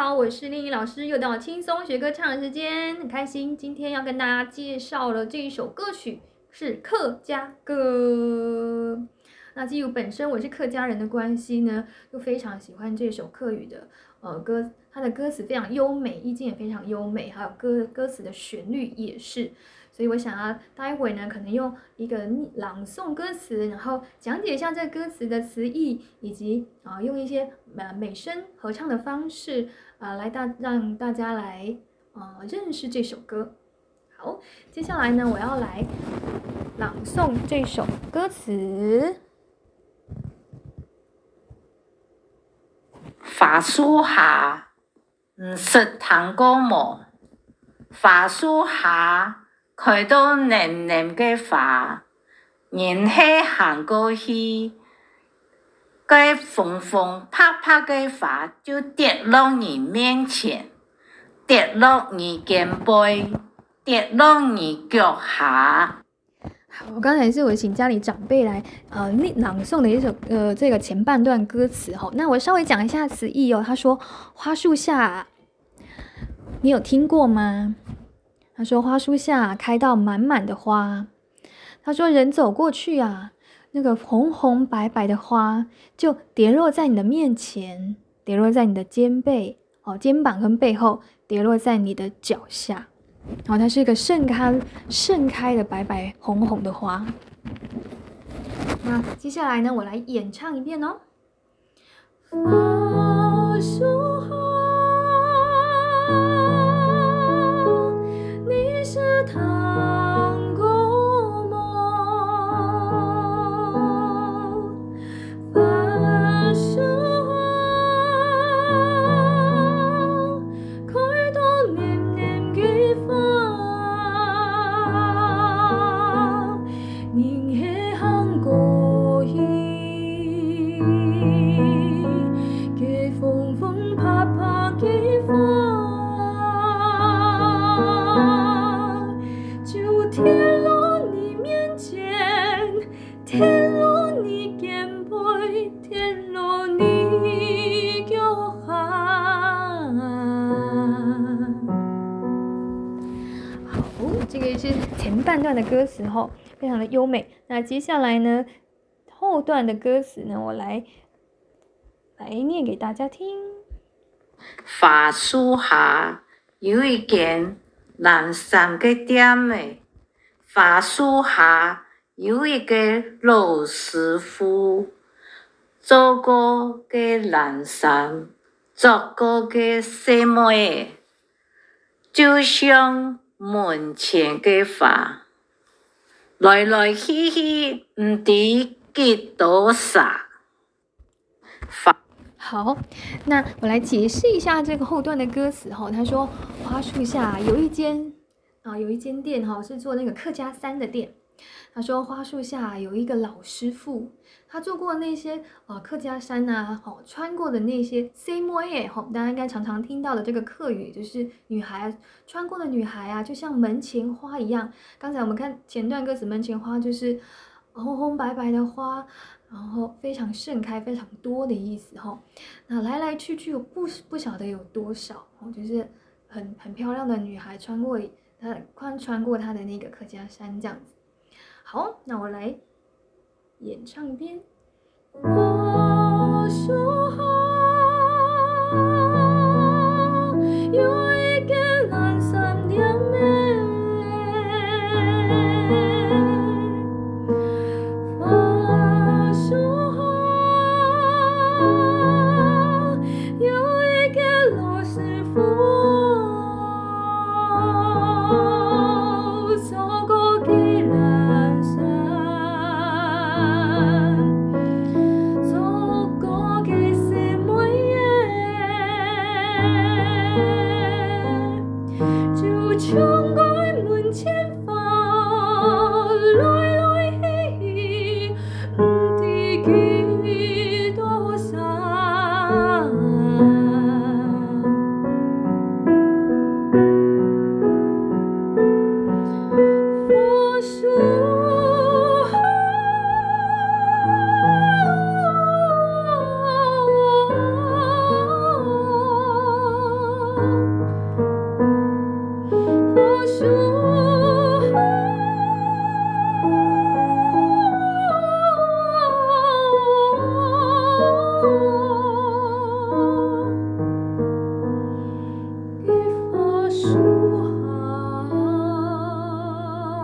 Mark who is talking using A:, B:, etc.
A: 好我是丽颖老师，又到轻松学歌唱的时间，很开心。今天要跟大家介绍的这一首歌曲是客家歌。那基于本身我是客家人的关系呢，又非常喜欢这首客语的呃歌，它的歌词非常优美，意境也非常优美，还有歌歌词的旋律也是。所以我想要待会呢，可能用一个朗诵歌词，然后讲解一下这歌词的词义，以及啊、用一些呃美声合唱的方式啊、呃、来大让大家来、呃、认识这首歌。好，接下来呢，我要来朗诵这首歌词。
B: 花树下，唔，识弹歌么？花树下。开到嫩嫩的花，人海行过去，该风风啪啪嘅花就跌落你面前，跌落你肩背，跌落你脚下。
A: 我刚才是我请家里长辈来呃朗诵的一首呃这个前半段歌词哈，那我稍微讲一下词意哦。他说花树下，你有听过吗？他说：“花树下开到满满的花。”他说：“人走过去啊，那个红红白白的花就跌落在你的面前，跌落在你的肩背哦，肩膀跟背后，跌落在你的脚下。然后它是一个盛开盛开的白白红红的花。那接下来呢，我来演唱一遍哦。”半段的歌词后，非常的优美。那接下来呢，后段的歌词呢，我来来念给大家听。
B: 花树下有一间南山的店诶，花树下有一个老师傅，做过嘅南山，做过嘅什么诶，就像。门前嘅花，来来去去，唔知几多少。
A: 好，那我来解释一下这个后段的歌词哈。他说，花树下有一间啊，有一间店哈，是做那个客家山的店。他说，花树下有一个老师傅。他做过那些呃客家山呐，好穿过的那些 same way 吼，大家应该常常听到的这个客语，就是女孩穿过的女孩啊，就像门前花一样。刚才我们看前段歌词，门前花就是红红白白的花，然后非常盛开，非常多的意思吼。那来来去去，不不晓得有多少哦，就是很很漂亮的女孩穿过她穿穿过她的那个客家山这样子。好那我来演唱一遍我守有一个有一个师傅